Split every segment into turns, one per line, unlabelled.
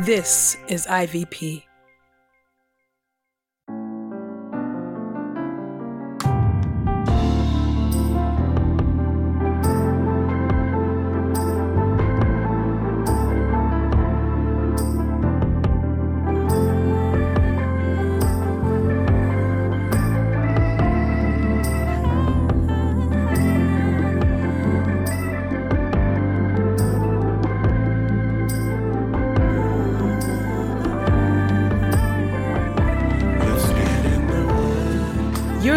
This is IVP.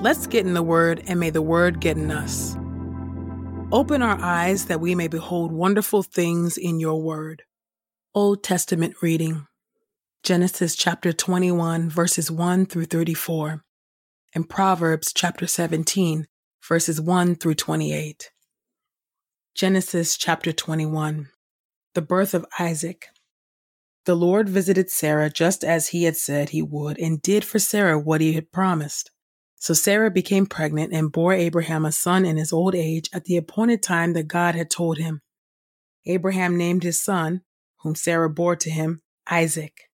Let's get in the Word, and may the Word get in us. Open our eyes that we may behold wonderful things in your Word. Old Testament reading Genesis chapter 21, verses 1 through 34, and Proverbs chapter 17, verses 1 through 28. Genesis chapter 21 The birth of Isaac. The Lord visited Sarah just as he had said he would, and did for Sarah what he had promised. So Sarah became pregnant and bore Abraham a son in his old age at the appointed time that God had told him. Abraham named his son, whom Sarah bore to him, Isaac.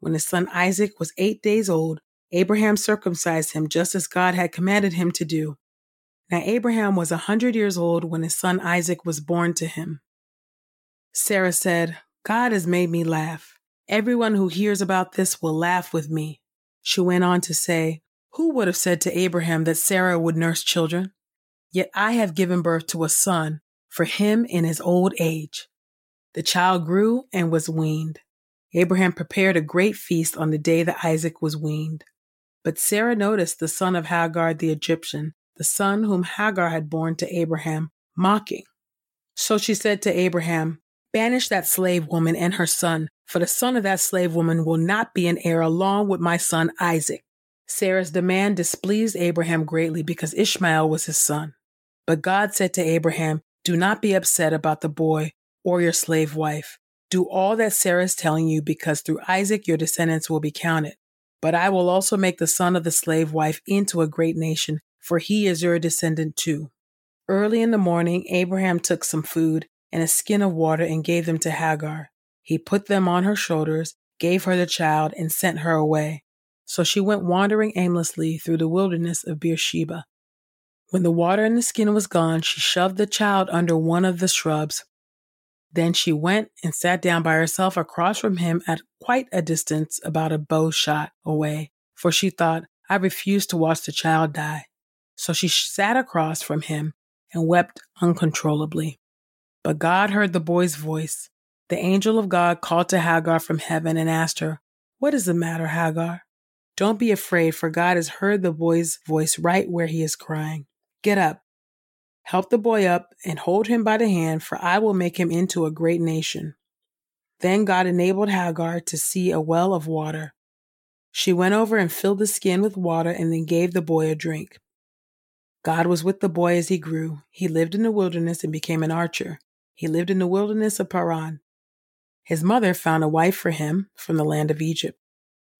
When his son Isaac was eight days old, Abraham circumcised him just as God had commanded him to do. Now Abraham was a hundred years old when his son Isaac was born to him. Sarah said, God has made me laugh. Everyone who hears about this will laugh with me. She went on to say, who would have said to Abraham that Sarah would nurse children? Yet I have given birth to a son for him in his old age. The child grew and was weaned. Abraham prepared a great feast on the day that Isaac was weaned. But Sarah noticed the son of Hagar the Egyptian, the son whom Hagar had borne to Abraham, mocking. So she said to Abraham, Banish that slave woman and her son, for the son of that slave woman will not be an heir along with my son Isaac. Sarah's demand displeased Abraham greatly because Ishmael was his son. But God said to Abraham, Do not be upset about the boy or your slave wife. Do all that Sarah is telling you because through Isaac your descendants will be counted. But I will also make the son of the slave wife into a great nation, for he is your descendant too. Early in the morning, Abraham took some food and a skin of water and gave them to Hagar. He put them on her shoulders, gave her the child, and sent her away. So she went wandering aimlessly through the wilderness of Beersheba. When the water in the skin was gone, she shoved the child under one of the shrubs. Then she went and sat down by herself across from him at quite a distance, about a bow shot away, for she thought, I refuse to watch the child die. So she sat across from him and wept uncontrollably. But God heard the boy's voice. The angel of God called to Hagar from heaven and asked her, What is the matter, Hagar? Don't be afraid, for God has heard the boy's voice right where he is crying. Get up, help the boy up, and hold him by the hand, for I will make him into a great nation. Then God enabled Hagar to see a well of water. She went over and filled the skin with water and then gave the boy a drink. God was with the boy as he grew. He lived in the wilderness and became an archer. He lived in the wilderness of Paran. His mother found a wife for him from the land of Egypt.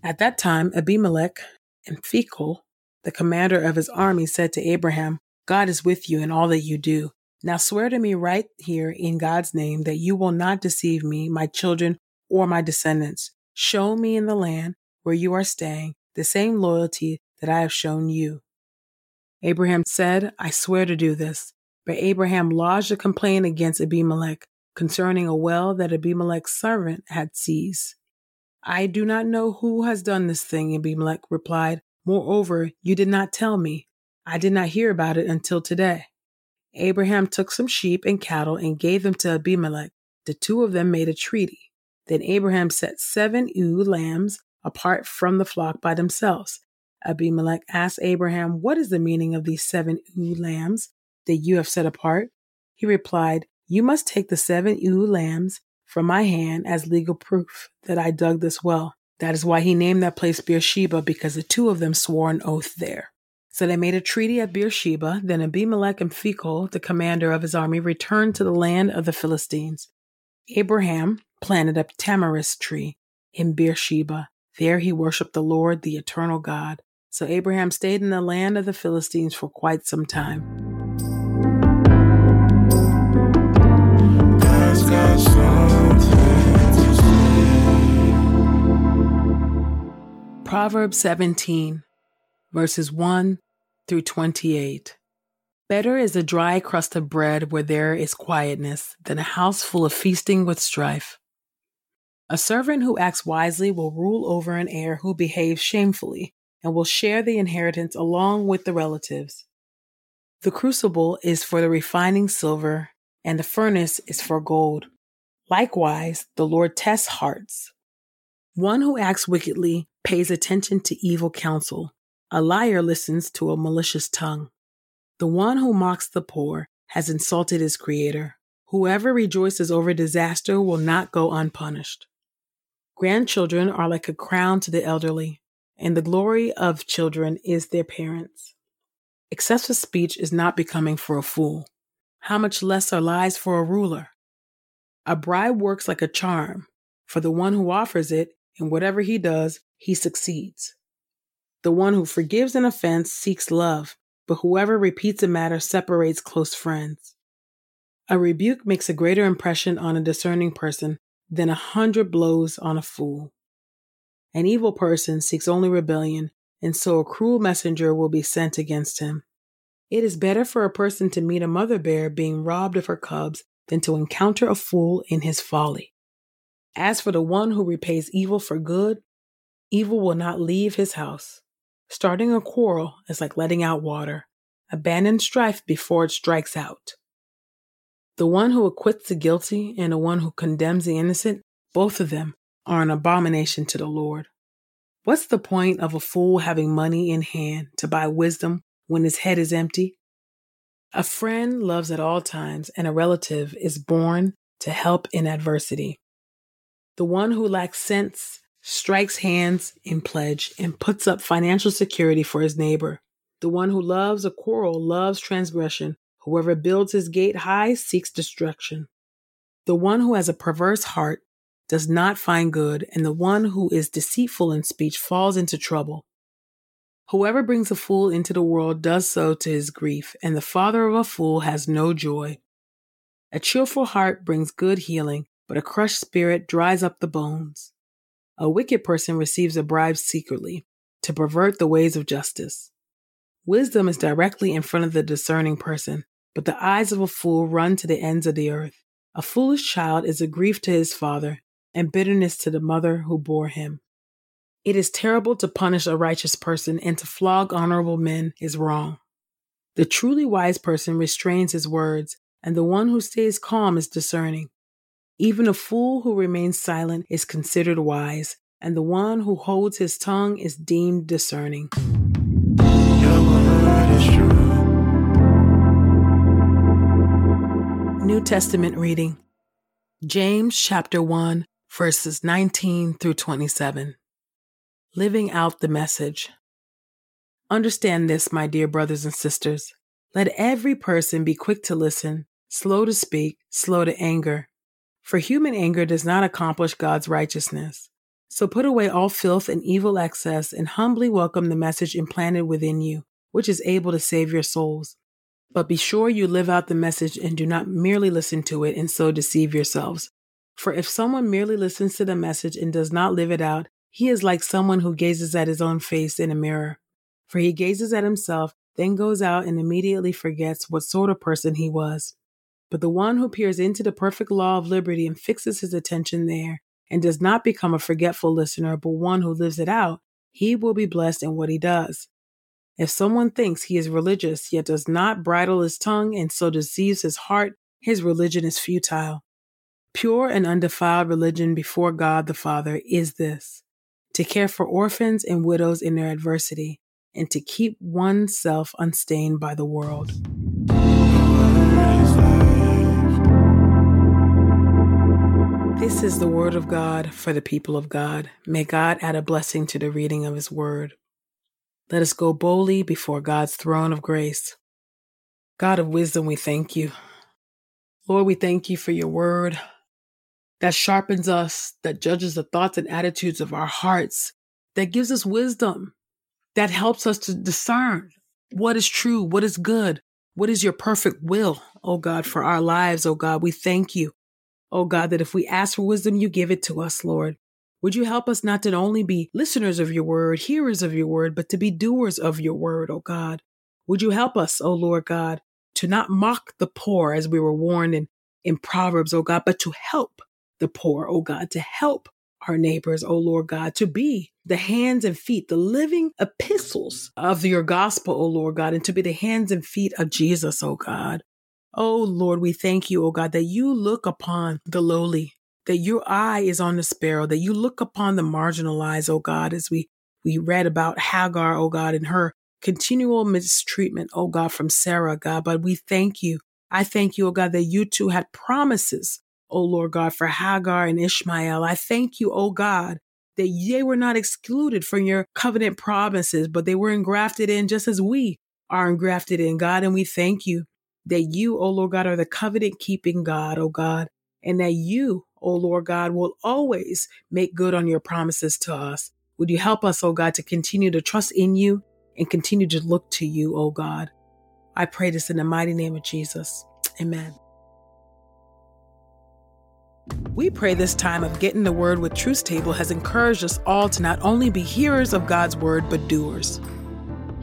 At that time, Abimelech and Phicol, the commander of his army, said to Abraham, God is with you in all that you do. Now swear to me right here in God's name that you will not deceive me, my children, or my descendants. Show me in the land where you are staying the same loyalty that I have shown you. Abraham said, I swear to do this. But Abraham lodged a complaint against Abimelech concerning a well that Abimelech's servant had seized. I do not know who has done this thing, Abimelech replied. Moreover, you did not tell me. I did not hear about it until today. Abraham took some sheep and cattle and gave them to Abimelech. The two of them made a treaty. Then Abraham set seven ewe lambs apart from the flock by themselves. Abimelech asked Abraham, What is the meaning of these seven ewe lambs that you have set apart? He replied, You must take the seven ewe lambs from my hand as legal proof that I dug this well. That is why he named that place Beersheba, because the two of them swore an oath there. So they made a treaty at Beersheba. Then Abimelech and Phicol, the commander of his army, returned to the land of the Philistines. Abraham planted a tamarisk tree in Beersheba. There he worshiped the Lord, the eternal God. So Abraham stayed in the land of the Philistines for quite some time. Proverbs 17, verses 1 through 28. Better is a dry crust of bread where there is quietness than a house full of feasting with strife. A servant who acts wisely will rule over an heir who behaves shamefully and will share the inheritance along with the relatives. The crucible is for the refining silver, and the furnace is for gold. Likewise, the Lord tests hearts. One who acts wickedly pays attention to evil counsel. A liar listens to a malicious tongue. The one who mocks the poor has insulted his creator. Whoever rejoices over disaster will not go unpunished. Grandchildren are like a crown to the elderly, and the glory of children is their parents. Excessive speech is not becoming for a fool. How much less are lies for a ruler? A bribe works like a charm. For the one who offers it, and whatever he does, he succeeds. The one who forgives an offense seeks love, but whoever repeats a matter separates close friends. A rebuke makes a greater impression on a discerning person than a hundred blows on a fool. An evil person seeks only rebellion, and so a cruel messenger will be sent against him. It is better for a person to meet a mother bear being robbed of her cubs than to encounter a fool in his folly. As for the one who repays evil for good, evil will not leave his house. Starting a quarrel is like letting out water. Abandon strife before it strikes out. The one who acquits the guilty and the one who condemns the innocent, both of them are an abomination to the Lord. What's the point of a fool having money in hand to buy wisdom when his head is empty? A friend loves at all times, and a relative is born to help in adversity. The one who lacks sense strikes hands in pledge and puts up financial security for his neighbor. The one who loves a quarrel loves transgression Whoever builds his gate high seeks destruction. The one who has a perverse heart does not find good, and the one who is deceitful in speech falls into trouble. Whoever brings a fool into the world does so to his grief, and the father of a fool has no joy. A cheerful heart brings good healing, but a crushed spirit dries up the bones. A wicked person receives a bribe secretly to pervert the ways of justice. Wisdom is directly in front of the discerning person, but the eyes of a fool run to the ends of the earth. A foolish child is a grief to his father, and bitterness to the mother who bore him. It is terrible to punish a righteous person, and to flog honorable men is wrong. The truly wise person restrains his words, and the one who stays calm is discerning. Even a fool who remains silent is considered wise, and the one who holds his tongue is deemed discerning. New Testament reading James chapter 1, verses 19 through 27. Living out the message. Understand this, my dear brothers and sisters. Let every person be quick to listen, slow to speak, slow to anger. For human anger does not accomplish God's righteousness. So put away all filth and evil excess and humbly welcome the message implanted within you, which is able to save your souls. But be sure you live out the message and do not merely listen to it and so deceive yourselves. For if someone merely listens to the message and does not live it out, he is like someone who gazes at his own face in a mirror. For he gazes at himself, then goes out and immediately forgets what sort of person he was. But the one who peers into the perfect law of liberty and fixes his attention there, and does not become a forgetful listener, but one who lives it out, he will be blessed in what he does. If someone thinks he is religious yet does not bridle his tongue and so deceives his heart, his religion is futile. Pure and undefiled religion before God the Father is this to care for orphans and widows in their adversity, and to keep oneself unstained by the world. This is the word of God for the people of God. May God add a blessing to the reading of his word. Let us go boldly before God's throne of grace. God of wisdom, we thank you. Lord, we thank you for your word that sharpens us, that judges the thoughts and attitudes of our hearts, that gives us wisdom, that helps us to discern what is true, what is good, what is your perfect will, oh God, for our lives, oh God. We thank you oh God, that if we ask for wisdom, you give it to us, Lord. Would you help us not to only be listeners of your word, hearers of your word, but to be doers of your word, oh God? Would you help us, oh Lord God, to not mock the poor as we were warned in, in Proverbs, oh God, but to help the poor, oh God, to help our neighbors, oh Lord God, to be the hands and feet, the living epistles of your gospel, oh Lord God, and to be the hands and feet of Jesus, oh God. Oh Lord, we thank you, oh God, that you look upon the lowly, that your eye is on the sparrow, that you look upon the marginalized, oh God, as we, we read about Hagar, oh God, and her continual mistreatment, oh God, from Sarah, God. But we thank you. I thank you, oh God, that you too had promises, oh Lord God, for Hagar and Ishmael. I thank you, oh God, that they were not excluded from your covenant promises, but they were engrafted in just as we are engrafted in, God. And we thank you that you, O Lord God, are the covenant keeping God, O God, and that you, O Lord God, will always make good on your promises to us. Would you help us, O God, to continue to trust in you and continue to look to you, O God? I pray this in the mighty name of Jesus. Amen. We pray this time of getting the word with Truth Table has encouraged us all to not only be hearers of God's word, but doers.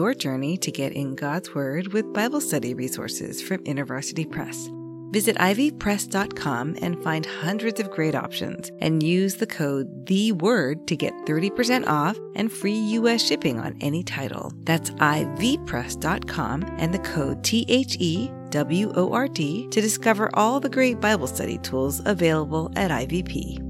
Your journey to get in God's Word with Bible study resources from InterVarsity Press. Visit ivpress.com and find hundreds of great options and use the code The Word to get 30% off and free US shipping on any title. That's ivpress.com and the code T H E W O R D to discover all the great Bible study tools available at IVP.